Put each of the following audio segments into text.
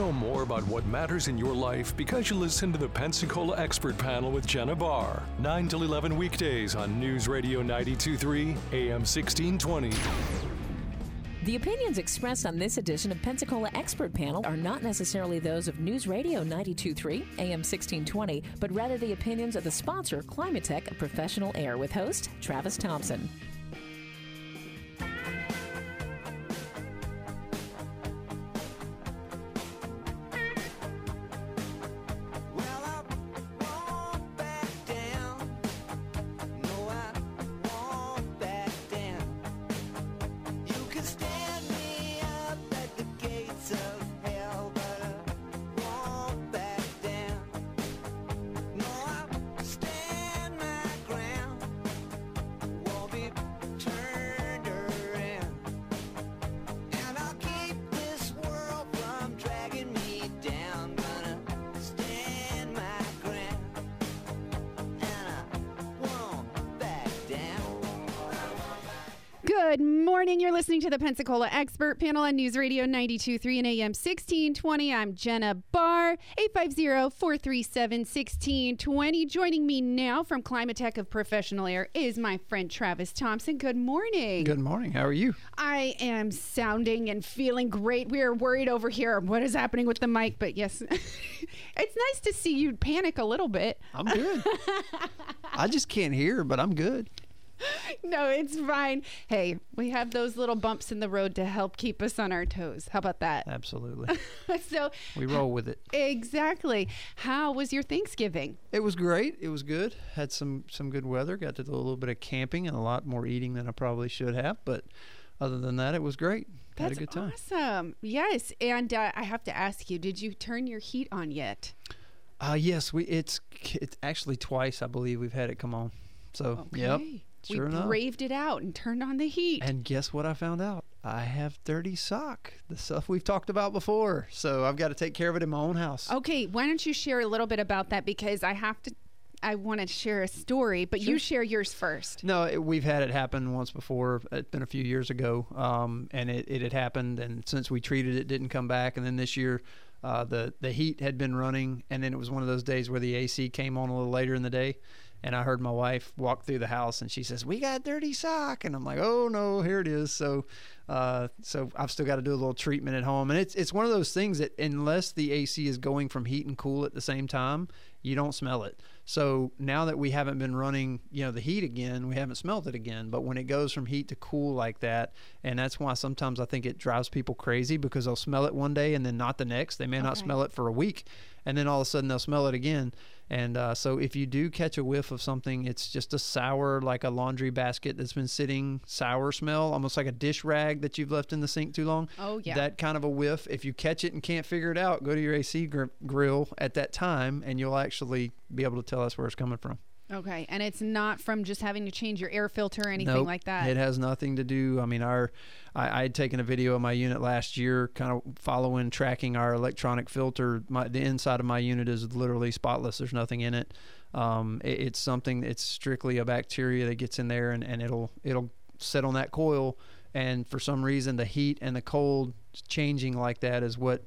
know more about what matters in your life because you listen to the Pensacola Expert Panel with Jenna Barr. 9 till 11 weekdays on News Radio 923 AM 1620. The opinions expressed on this edition of Pensacola Expert Panel are not necessarily those of News Radio 923 AM 1620, but rather the opinions of the sponsor, Climatech Professional Air, with host Travis Thompson. Morning. You're listening to the Pensacola Expert Panel on News Radio 92.3 and AM 1620. I'm Jenna Barr, 850-437-1620. Joining me now from Climatech of Professional Air is my friend Travis Thompson. Good morning. Good morning. How are you? I am sounding and feeling great. We are worried over here. What is happening with the mic? But yes, it's nice to see you panic a little bit. I'm good. I just can't hear, but I'm good. No, it's fine. Hey, we have those little bumps in the road to help keep us on our toes. How about that? Absolutely. so we roll with it. Exactly. How was your Thanksgiving? It was great. It was good. Had some some good weather. Got to do a little bit of camping and a lot more eating than I probably should have, but other than that, it was great. That's Had a good time. awesome. Yes, and uh, I have to ask you, did you turn your heat on yet? Uh yes, we it's it's actually twice I believe we've had it come on. So, Okay. yep. Sure we enough. braved it out and turned on the heat. And guess what I found out? I have dirty sock, the stuff we've talked about before. So I've got to take care of it in my own house. okay, why don't you share a little bit about that because I have to I want to share a story, but you share yours first. No, it, we've had it happen once before. It's been a few years ago, um, and it, it had happened. And since we treated it, it didn't come back. And then this year, uh, the the heat had been running, and then it was one of those days where the AC came on a little later in the day. And I heard my wife walk through the house, and she says, "We got dirty sock," and I'm like, "Oh no, here it is." So, uh, so I've still got to do a little treatment at home, and it's it's one of those things that unless the AC is going from heat and cool at the same time, you don't smell it. So now that we haven't been running, you know, the heat again, we haven't smelled it again. But when it goes from heat to cool like that, and that's why sometimes I think it drives people crazy because they'll smell it one day and then not the next. They may not smell it for a week, and then all of a sudden they'll smell it again. And uh, so if you do catch a whiff of something, it's just a sour, like a laundry basket that's been sitting, sour smell, almost like a dish rag that you've left in the sink too long. Oh, yeah. That kind of a whiff. If you catch it and can't figure it out, go to your AC gr- grill at that time, and you'll actually be able to tell us where it's coming from. Okay, and it's not from just having to change your air filter or anything Nope, like that. It has nothing to do. I mean, our I, I had taken a video of my unit last year, kind of following tracking our electronic filter. My the inside of my unit is literally spotless. There's nothing in it. Um, it- it's something. It's strictly a bacteria that gets in there, and, and it'll it'll sit on that coil. And for some reason, the heat and the cold changing like that is what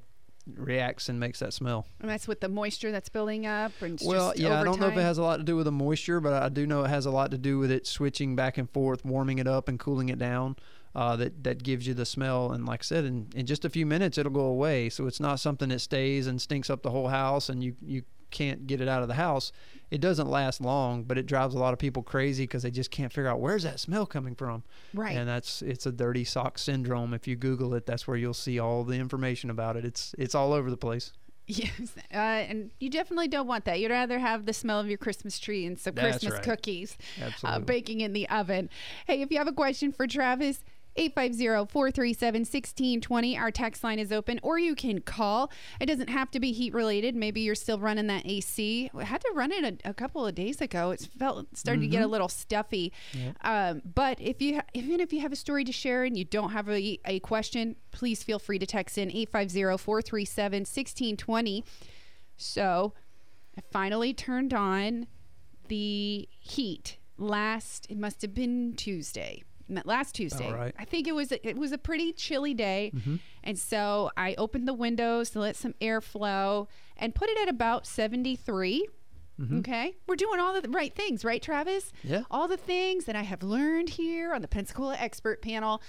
reacts and makes that smell. and that's with the moisture that's building up. And Well, yeah, I don't know if it has a lot to do with the moisture, but I do know it has a lot to do with it switching back and forth, warming it up and cooling it down. Uh, that that gives you the smell, and like I said, in, in just a few minutes it'll go away. So it's not something that stays and stinks up the whole house, and you you can't get it out of the house. It doesn't last long, but it drives a lot of people crazy because they just can't figure out where's that smell coming from. Right. And that's it's a dirty sock syndrome. If you Google it, that's where you'll see all the information about it. It's it's all over the place. Yes, uh, and you definitely don't want that. You'd rather have the smell of your Christmas tree and some That's Christmas right. cookies uh, baking in the oven. Hey, if you have a question for Travis, 850-437-1620. Our text line is open, or you can call. It doesn't have to be heat related. Maybe you're still running that AC. I had to run it a, a couple of days ago. It felt started to get a little stuffy. Um, but if you ha- even if you have a story to share and you don't have a, a question, please feel free to text in 850-437-1620. So I finally turned on the heat last, it must have been Tuesday last Tuesday. right. I think it was it was a pretty chilly day, Mm-hmm. and so I opened the windows to let some air flow and put it at about seventy Okay, we're doing all the right things, right, Travis? Mm-hmm. Yeah. All the things that I have learned here on the Pensacola Expert Panel,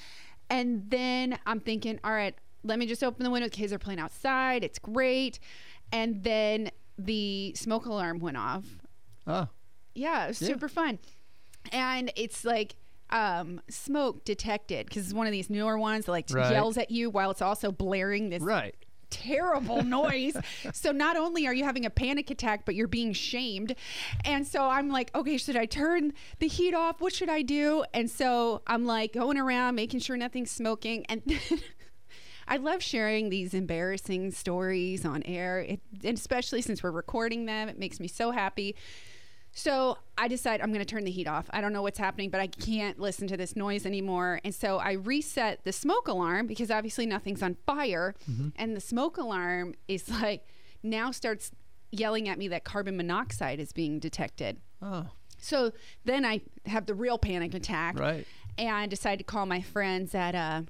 and then I'm thinking, all right, let me just open the window. Kids are playing outside. It's great, and then the smoke alarm went off. Oh, Yeah, it was Yeah. super fun. And it's like um, smoke detected because it's one of these newer ones that like Right. yells at you while it's also blaring this right. terrible noise. so not only are you having a panic attack, but you're being shamed. And so I'm like, okay, should I turn the heat off? What should I do? And so I'm like going around making sure nothing's smoking. And I love sharing these embarrassing stories on air, it, and especially since we're recording them. It makes me so happy. So I decide I'm going to turn the heat off. I don't know what's happening, but I can't listen to this noise anymore. And so I reset the smoke alarm because obviously nothing's on fire. And the smoke alarm is like now starts yelling at me that carbon monoxide is being detected. Oh, So then I have the real panic attack. Right. And I decide to call my friends at uh,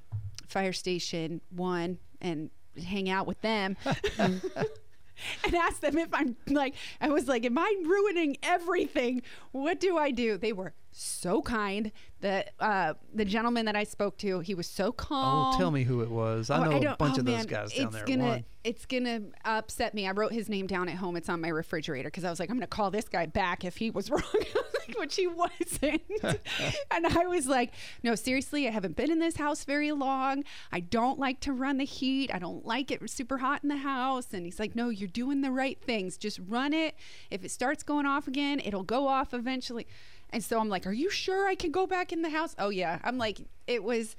Fire Station 1 and hang out with them. and ask them if I'm like, I was like, am I ruining everything? What do I do? They were so kind. The uh, the gentleman that I spoke to, he was so calm. oh, tell me who it was. I Oh, know a bunch oh, of those guys down it's there. Gonna. It's gonna upset me. I wrote his name down at home. It's on my refrigerator because I was like, I'm gonna call this guy back if he was wrong, which he wasn't. and I was like, No, seriously, I haven't been in this house very long. I don't like to run the heat. I don't like it super hot in the house. And he's like, No, you're doing the right things. Just run it. If it starts going off again, it'll go off eventually. And so I'm like, Are you sure I can go back in the house? Oh yeah. I'm like, it was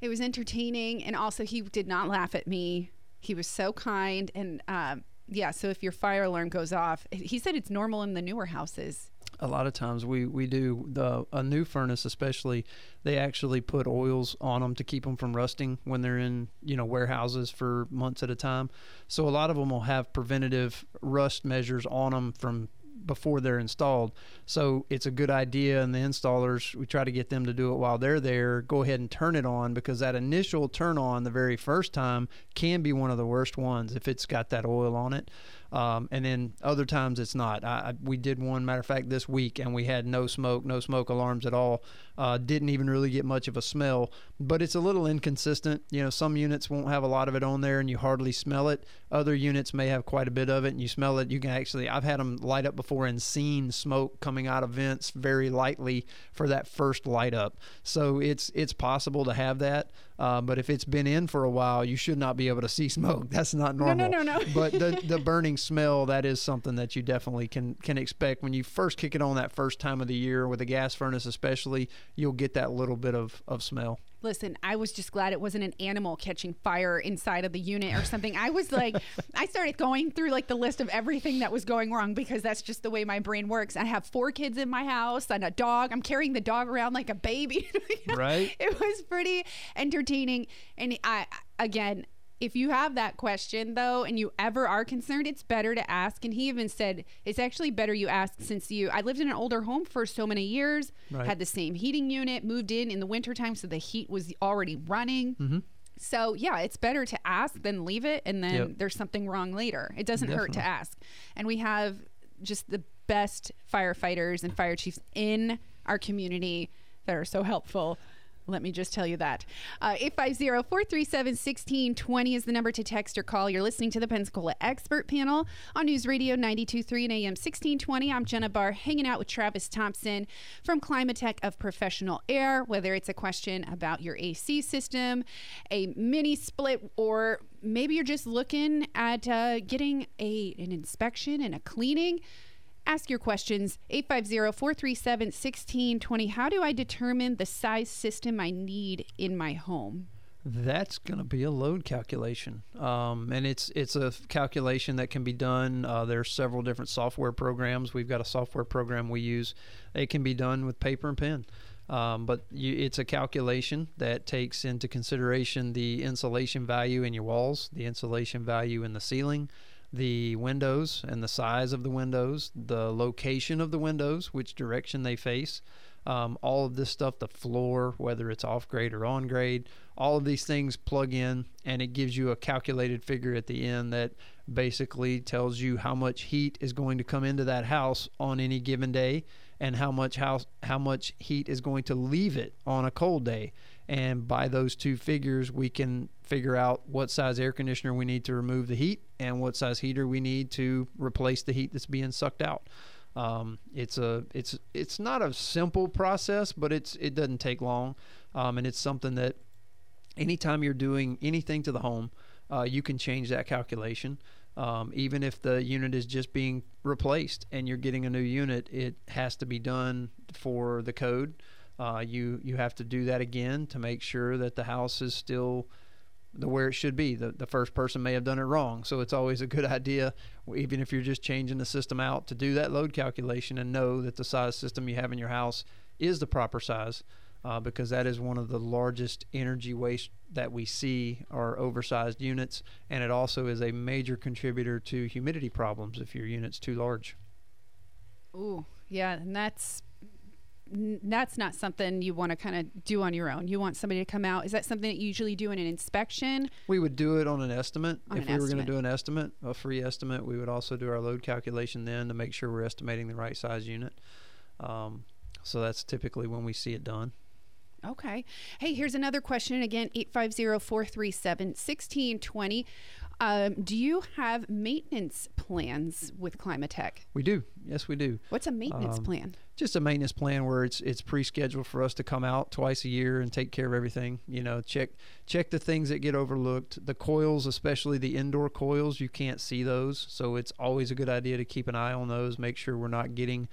it was entertaining. And also he did not laugh at me. He was so kind. And um, yeah so if your fire alarm goes off he said it's normal in the newer houses. A lot of times we we do the a new furnace especially they actually put oils on them to keep them from rusting when they're in you know warehouses for months at a time. So a lot of them will have preventative rust measures on them from before they're installed. So it's a good idea and the installers we try to get them to do it while they're there. Go ahead and turn it on because that initial turn on the very first time can be one of the worst ones if it's got that oil on it um, and then other times it's not. I, I, we did one matter of fact this week, and we had no smoke, no smoke alarms at all. Uh, didn't even really get much of a smell, but it's a little inconsistent. You know, some units won't have a lot of it on there, and you hardly smell it. Other units may have quite a bit of it, and you smell it. You can actually, I've had them light up before and seen smoke coming out of vents very lightly for that first light up. So it's it's possible to have that. Uh, but if it's been in for a while, you should not be able to see smoke. That's not normal. no, normal. no, no. but the the burning smell that is something that you definitely can can expect when you first kick it on that first time of the year with a gas furnace, especially. You'll get that little bit of of smell. listen i was just glad it wasn't an animal catching fire inside of the unit or something i was like i started going through like the list of everything that was going wrong because that's just the way my brain works i have four kids in my house and a dog i'm carrying the dog around like a baby Right. it was pretty entertaining and i again if you have that question though and you ever are concerned it's better to ask and he even said it's actually better you ask since you i lived in an older home for so many years Right. had the same heating unit moved in in the wintertime so the heat was already running Mm-hmm. so yeah it's better to ask than leave it and then Yep. there's something wrong later it doesn't hurt to ask and we have just the best firefighters and fire chiefs in our community that are so helpful let me just tell you that. Uh, 850-437-1620 is the number to text or call. You're listening to the Pensacola Expert Panel on News Radio 92.3 and AM 1620. I'm Jenna Barr, hanging out with Travis Thompson from Climatech of Professional Air. Whether it's a question about your AC system, a mini split, or maybe you're just looking at uh, getting a an inspection and a cleaning ask your questions 850-437-1620 how do i determine the size system i need in my home That's going to be a load calculation, um, and it's it's a calculation that can be done. Uh, there's several different software programs. We've got a software program we use. It can be done with paper and pen, um, but you, it's a calculation that takes into consideration the insulation value in your walls, the insulation value in the ceiling, the windows and the size of the windows, the location of the windows, which direction they face. Um, all of this stuff, the floor, whether it's off grade or on grade, all of these things plug in and it gives you a calculated figure at the end that basically tells you how much heat is going to come into that house on any given day and how much house how much heat is going to leave it on a cold day and by those two figures we can figure out what size air conditioner we need to remove the heat and what size heater we need to replace the heat that's being sucked out um, it's a it's it's not a simple process but it's it doesn't take long um, and it's something that anytime you're doing anything to the home, uh, you can change that calculation. Um, even if the unit is just being replaced and you're getting a new unit, it has to be done for the code. Uh, you you have to do that again to make sure that the house is still the where it should be. The the first person may have done it wrong, so it's always a good idea, even if you're just changing the system out, to do that load calculation and know that the size system you have in your house is the proper size uh, because that is one of the largest energy waste that we see are oversized units, and it also is a major contributor to humidity problems if your unit's too large. Ooh, yeah, and that's that's not something you want to kind of do on your own. You want somebody to come out. Is that something that you usually do in an inspection? We would do it on an estimate. On if an we were going to do an estimate, a free estimate, we would also do our load calculation then to make sure we're estimating the right size unit. Um, so that's typically when we see it done. Okay. Hey, here's another question. Again, 850 437 1620. Um, do you have maintenance plans with Climatech? We do. Yes, we do. What's a maintenance Um, plan? just a maintenance plan where it's it's pre-scheduled for us to come out twice a year and take care of everything. You know, check check the things that get overlooked. The coils, especially the indoor coils, you can't see those, so it's always a good idea to keep an eye on those. Make sure we're not getting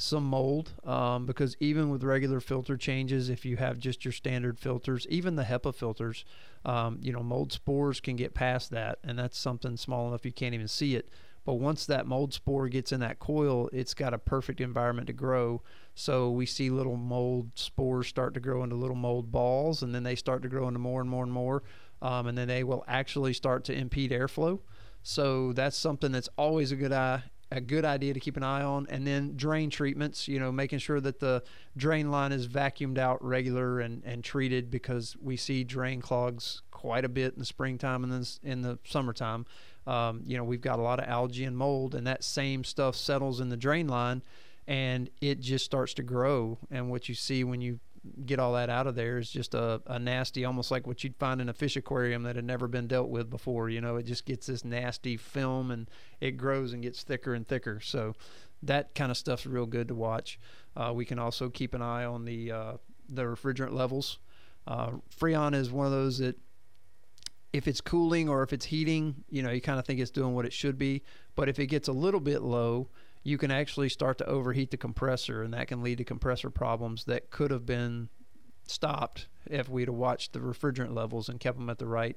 some mold um, because even with regular filter changes, if you have just your standard filters, even the HEPA filters, um, you know, mold spores can get past that, and that's something small enough you can't even see it. But once that mold spore gets in that coil, it's got a perfect environment to grow. So we see little mold spores start to grow into little mold balls, and then they start to grow into more and more and more, um, and then they will actually start to impede airflow. So that's something that's always a good eye, a good idea to keep an eye on. And then drain treatments, you know, making sure that the drain line is vacuumed out regular and, and treated because we see drain clogs quite a bit in the springtime and then in the summertime. Um, you know, we've got a lot of algae and mold, and that same stuff settles in the drain line and it just starts to grow. And what you see when you get all that out of there is just a, a nasty, almost like what you'd find in a fish aquarium that had never been dealt with before. You know, it just gets this nasty film and it grows and gets thicker and thicker. So that kind of stuff's real good to watch. Uh, we can also keep an eye on the uh, the refrigerant levels. Uh, Freon is one of those that if it's cooling or if it's heating, you know, you kind of think it's doing what it should be. But if it gets a little bit low, you can actually start to overheat the compressor, and that can lead to compressor problems that could have been stopped if we'd have watched the refrigerant levels and kept them at the right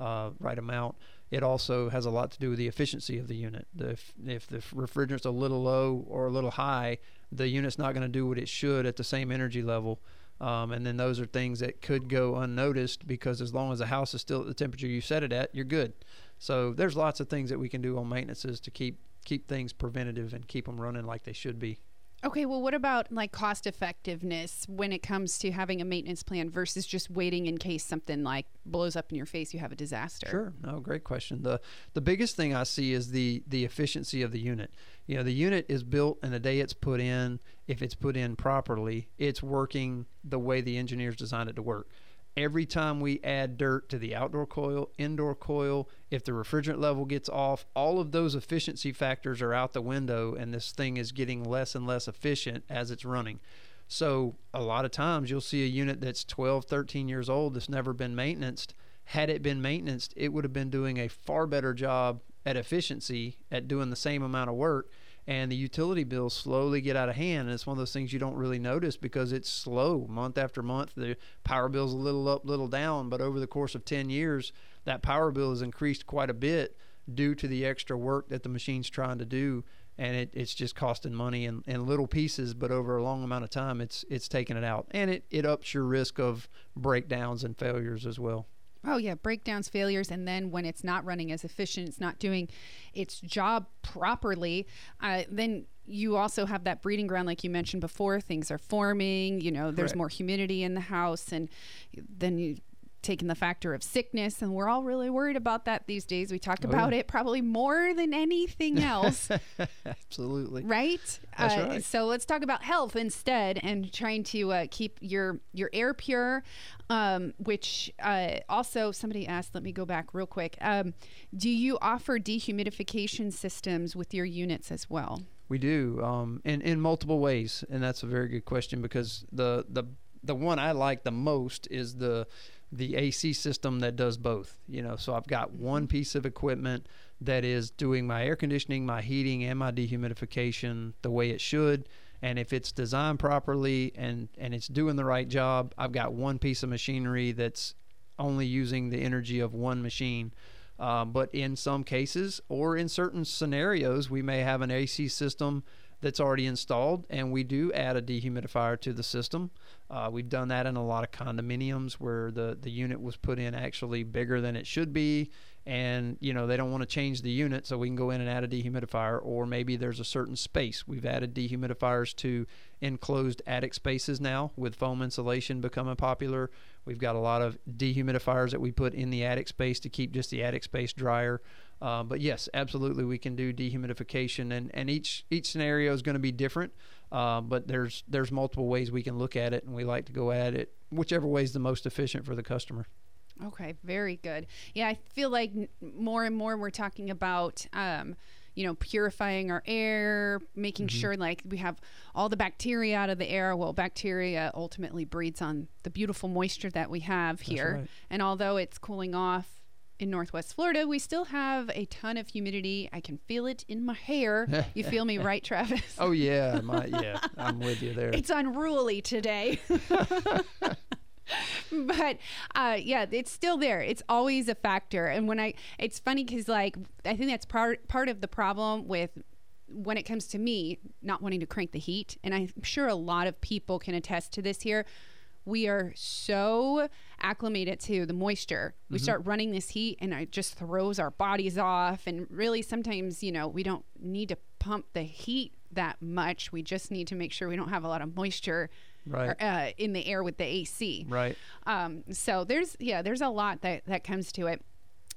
uh, right amount. It also has a lot to do with the efficiency of the unit. If, if the refrigerant's a little low or a little high, the unit's not going to do what it should at the same energy level. Um, and then those are things that could go unnoticed because as long as the house is still at the temperature you set it at, you're good. So there's lots of things that we can do on maintenances to keep keep things preventative and keep them running like they should be. Okay, well, what about like cost effectiveness when it comes to having a maintenance plan versus just waiting in case something like blows up in your face, you have a disaster? Sure. No, great question. The the biggest thing I see is the the efficiency of the unit. You know, the unit is built and the day it's put in, if it's put in properly, it's working the way the engineers designed it to work. Every time we add dirt to the outdoor coil, indoor coil, if the refrigerant level gets off, all of those efficiency factors are out the window and this thing is getting less and less efficient as it's running. So a lot of times you'll see a unit that's 12, 13 years old that's never been maintained. Had it been maintained, it would have been doing a far better job at efficiency at doing the same amount of work. And the utility bills slowly get out of hand. And it's one of those things you don't really notice because it's slow month after month. The power bill's a little up, little down. But over the course of 10 years, that power bill has increased quite a bit due to the extra work that the machine's trying to do and it, it's just costing money in, in little pieces, but over a long amount of time, it's it's taking it out, and it, it ups your risk of breakdowns and failures as well. Oh yeah, breakdowns, failures, and then when it's not running as efficient, it's not doing its job properly. Uh, then you also have that breeding ground, like you mentioned before. Things are forming. You know, there's Correct. more humidity in the house, and then you taking the factor of sickness, and we're all really worried about that these days. We talk Oh, about it probably more than anything else, Absolutely. right? That's uh, right. So let's talk about health instead, and trying to uh, keep your your air pure. Um, which uh, also somebody asked. Let me go back real quick. Um, do you offer dehumidification systems with your units as well? We do, um, in in multiple ways, and that's a very good question because the the the one I like the most is the the AC system that does both. You know, so I've got one piece of equipment that is doing my air conditioning, my heating, and my dehumidification the way it should. And if it's designed properly and and it's doing the right job, I've got one piece of machinery that's only using the energy of one machine. Um, but in some cases or in certain scenarios, we may have an AC system that's already installed, and we do add a dehumidifier to the system. Uh, we've done that in a lot of condominiums where the, the unit was put in actually bigger than it should be, and you know they don't want to change the unit, so we can go in and add a dehumidifier. Or maybe there's a certain space we've added dehumidifiers to enclosed attic spaces now with foam insulation becoming popular. We've got a lot of dehumidifiers that we put in the attic space to keep just the attic space drier. Uh, but yes, absolutely, we can do dehumidification, and, and each each scenario is going to be different. Uh, but there's there's multiple ways we can look at it, and we like to go at it whichever way is the most efficient for the customer. Okay, very good. Yeah, I feel like more and more we're talking about, um, you know, purifying our air, making Mm-hmm. sure like we have all the bacteria out of the air. Well, bacteria ultimately breeds on the beautiful moisture that we have here. right. And although it's cooling off in Northwest Florida, we still have a ton of humidity. I can feel it in my hair. you feel me, right, Travis? Oh yeah, my, yeah, I'm with you there. it's unruly today. but uh, yeah, it's still there. It's always a factor. And when I, it's funny because like I think that's part part of the problem with when it comes to me not wanting to crank the heat. And I'm sure a lot of people can attest to this here. We are so acclimated to the moisture. We start running this heat and it just throws our bodies off. And really, sometimes, you know, we don't need to pump the heat that much. We just need to make sure we don't have a lot of moisture Right. uh, in the air with the AC. Right. Um, so there's yeah, there's a lot that that comes to it.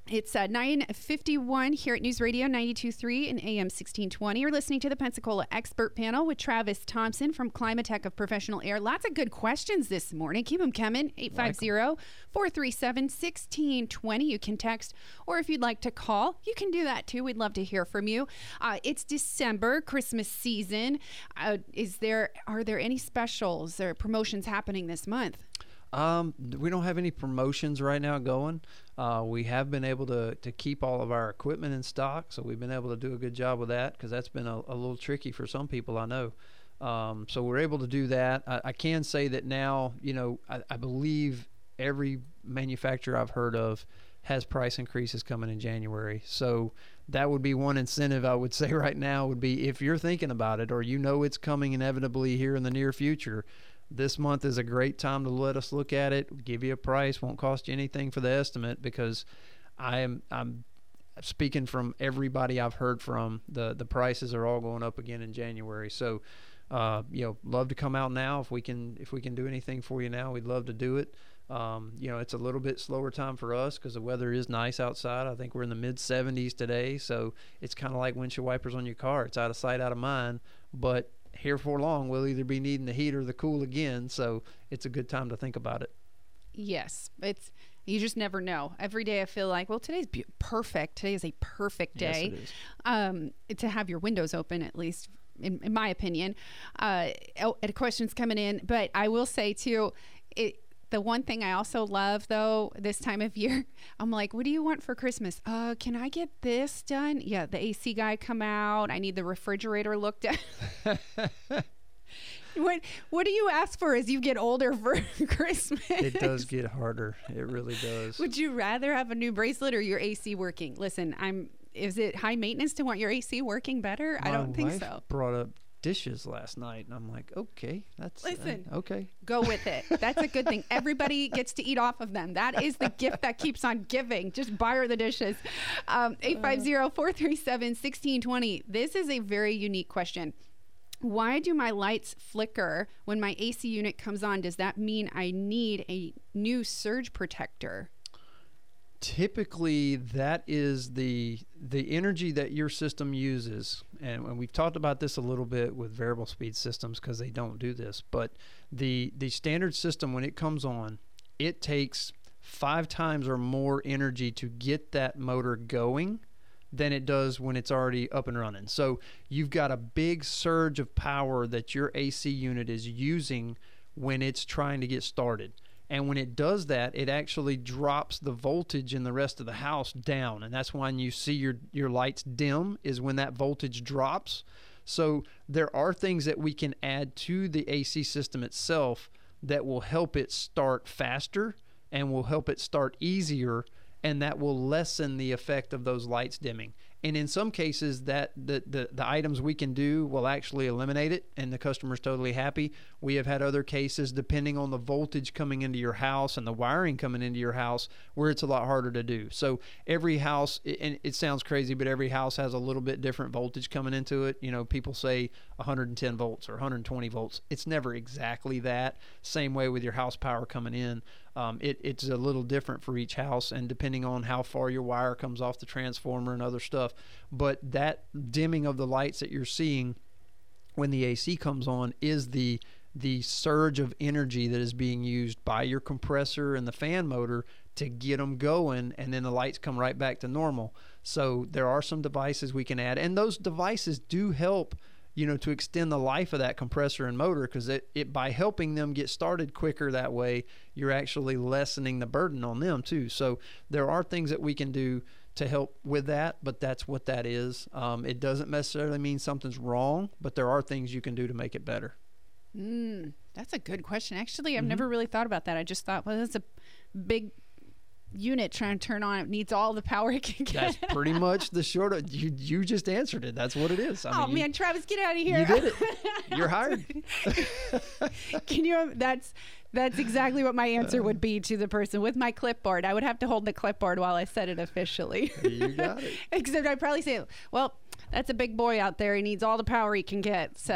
It's uh, 951 here at News Radio 92.3 and AM 1620. You're listening to the Pensacola Expert Panel with Travis Thompson from Climatech of Professional Air. Lots of good questions this morning. Keep them coming. 850-437-1620. You can text, or if you'd like to call, you can do that too. We'd love to hear from you. Uh, it's December, Christmas season. Uh, is there are there any specials or promotions happening this month? Um, we don't have any promotions right now going. Uh, we have been able to, to keep all of our equipment in stock, so we've been able to do a good job with that because that's been a, a little tricky for some people I know. Um, so we're able to do that. I, I can say that now, you know, I, I believe every manufacturer I've heard of has price increases coming in January. So that would be one incentive I would say right now would be if you're thinking about it or you know it's coming inevitably here in the near future, this month is a great time to let us look at it, give you a price, won't cost you anything for the estimate because I am I'm speaking from everybody I've heard from, the the prices are all going up again in January. So uh, you know, love to come out now if we can if we can do anything for you now, we'd love to do it. Um, you know, it's a little bit slower time for us because the weather is nice outside. I think we're in the mid 70s today, so it's kind of like windshield wipers on your car. It's out of sight, out of mind. But here for long, we'll either be needing the heat or the cool again. So it's a good time to think about it. Yes, it's you just never know. Every day I feel like, well, today's be- perfect. Today is a perfect Yes, day is. um, to have your windows open, at least in, in my opinion. Uh, oh, and questions coming in, but I will say too, it. The one thing I also love though this time of year, I'm like, what do you want for Christmas? Uh, can I get this done? Yeah, the AC guy come out. I need the refrigerator looked at. what What do you ask for as you get older for Christmas? It does get harder. It really does. Would you rather have a new bracelet or your AC working? Listen, I'm. Is it high maintenance to want your AC working better? I don't think so. Brought up dishes last night, and I'm like, okay, that's uh, okay. Go with it. That's a good thing. Everybody gets to eat off of them. That is the gift that keeps on giving. Just buy her the dishes. Um, 850 437 1620. This is a very unique question. Why do my lights flicker when my AC unit comes on? Does that mean I need a new surge protector? Typically that is the the energy that your system uses and, and we've talked about this a little bit with variable speed systems because they don't do this but the the standard system when it comes on it takes five times or more energy to get that motor going than it does when it's already up and running. So you've got a big surge of power that your AC unit is using when it's trying to get started and when it does that, it actually drops the voltage in the rest of the house down. And that's when you see your, your lights dim, is when that voltage drops. So there are things that we can add to the AC system itself that will help it start faster and will help it start easier. And that will lessen the effect of those lights dimming and in some cases that the, the, the items we can do will actually eliminate it and the customer's totally happy. We have had other cases depending on the voltage coming into your house and the wiring coming into your house where it's a lot harder to do. So every house and it sounds crazy but every house has a little bit different voltage coming into it. You know people say 110 volts or 120 volts. It's never exactly that. Same way with your house power coming in um, it, it's a little different for each house and depending on how far your wire comes off the transformer and other stuff. But that dimming of the lights that you're seeing when the AC comes on is the the surge of energy that is being used by your compressor and the fan motor to get them going and then the lights come right back to normal. So there are some devices we can add and those devices do help you know, to extend the life of that compressor and motor because it, it by helping them get started quicker that way, you're actually lessening the burden on them too. So there are things that we can do to help with that, but that's what that is. Um, it doesn't necessarily mean something's wrong, but there are things you can do to make it better. Mm, that's a good question. Actually, I've mm-hmm. never really thought about that. I just thought, well, that's a big unit trying to turn on it needs all the power it can get. That's pretty much the short of you you just answered it. That's what it is. I oh mean, man, Travis, get out of here. You did it. You're hired. can you that's that's exactly what my answer would be to the person with my clipboard. I would have to hold the clipboard while I said it officially. You got it. Except I'd probably say, well, that's a big boy out there. He needs all the power he can get. So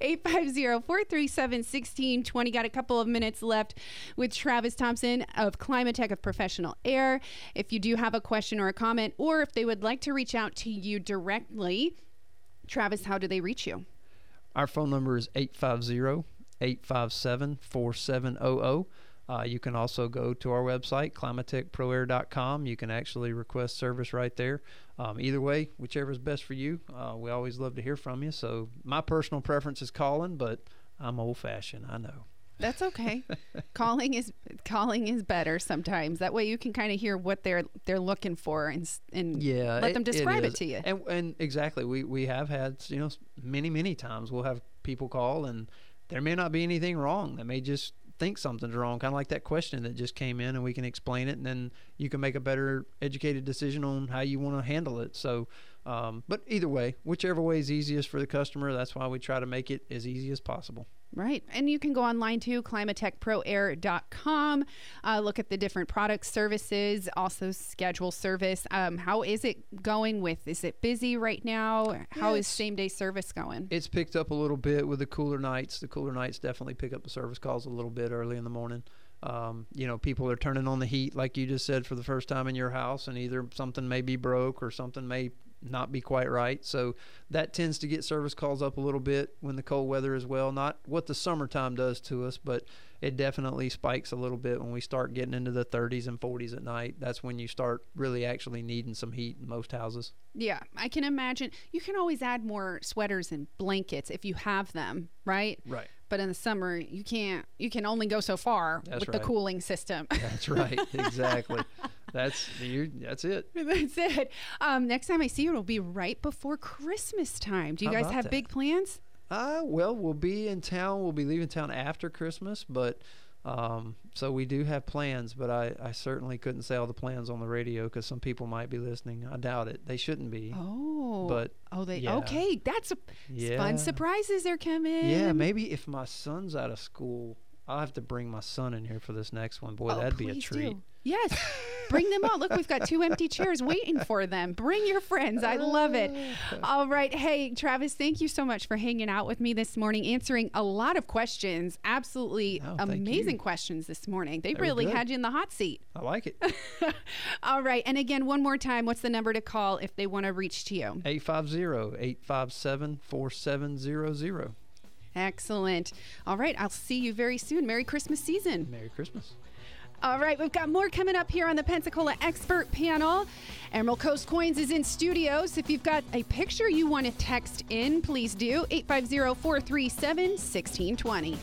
850-437-1620. Got a couple of minutes left with Travis Thompson of Climatech of Professional Air. If you do have a question or a comment, or if they would like to reach out to you directly, Travis, how do they reach you? Our phone number is 850 857 4700. Uh, you can also go to our website, climatechproair.com. You can actually request service right there. Um, either way, whichever is best for you. Uh, we always love to hear from you. So my personal preference is calling, but I'm old fashioned. I know. That's okay. calling is calling is better sometimes. That way you can kind of hear what they're they're looking for and and yeah, let them describe it, it, to you. And and exactly, we we have had you know many many times we'll have people call and there may not be anything wrong. They may just think something's wrong, kind of like that question that just came in, and we can explain it, and then you can make a better educated decision on how you want to handle it. So, um, but either way, whichever way is easiest for the customer, that's why we try to make it as easy as possible. Right. And you can go online too, climatechproair.com. Uh, look at the different products, services, also schedule service. Um, how is it going with? Is it busy right now? How is same day service going? It's picked up a little bit with the cooler nights. The cooler nights definitely pick up the service calls a little bit early in the morning. Um, you know, people are turning on the heat, like you just said, for the first time in your house, and either something may be broke or something may not be quite right. So that tends to get service calls up a little bit when the cold weather as well. Not what the summertime does to us, but it definitely spikes a little bit when we start getting into the 30s and 40s at night. That's when you start really actually needing some heat in most houses. Yeah, I can imagine. You can always add more sweaters and blankets if you have them, right? Right. But in the summer, you can't. You can only go so far that's with right. the cooling system. That's right. Exactly. That's you. That's it. That's it. Um, next time I see you, it'll be right before Christmas time. Do you How guys have that? big plans? Uh, well, we'll be in town. We'll be leaving town after Christmas, but um, so we do have plans. But I, I certainly couldn't say all the plans on the radio because some people might be listening. I doubt it. They shouldn't be. Oh, but oh, they yeah. okay. That's a yeah. fun surprises are coming. Yeah, maybe if my son's out of school, I'll have to bring my son in here for this next one. Boy, oh, that'd be a treat. Do. Yes. Bring them all. Look, we've got two empty chairs waiting for them. Bring your friends. I love it. All right. Hey, Travis, thank you so much for hanging out with me this morning, answering a lot of questions. Absolutely Oh, amazing questions this morning. They They really had you in the hot seat. I like it. All right. And again, one more time, what's the number to call if they want to reach to you? 850-857-4700. Excellent. All right. I'll see you very soon. Merry Christmas season. Merry Christmas. All right, we've got more coming up here on the Pensacola Expert Panel. Emerald Coast Coins is in studios. If you've got a picture you want to text in, please do 850 437 1620.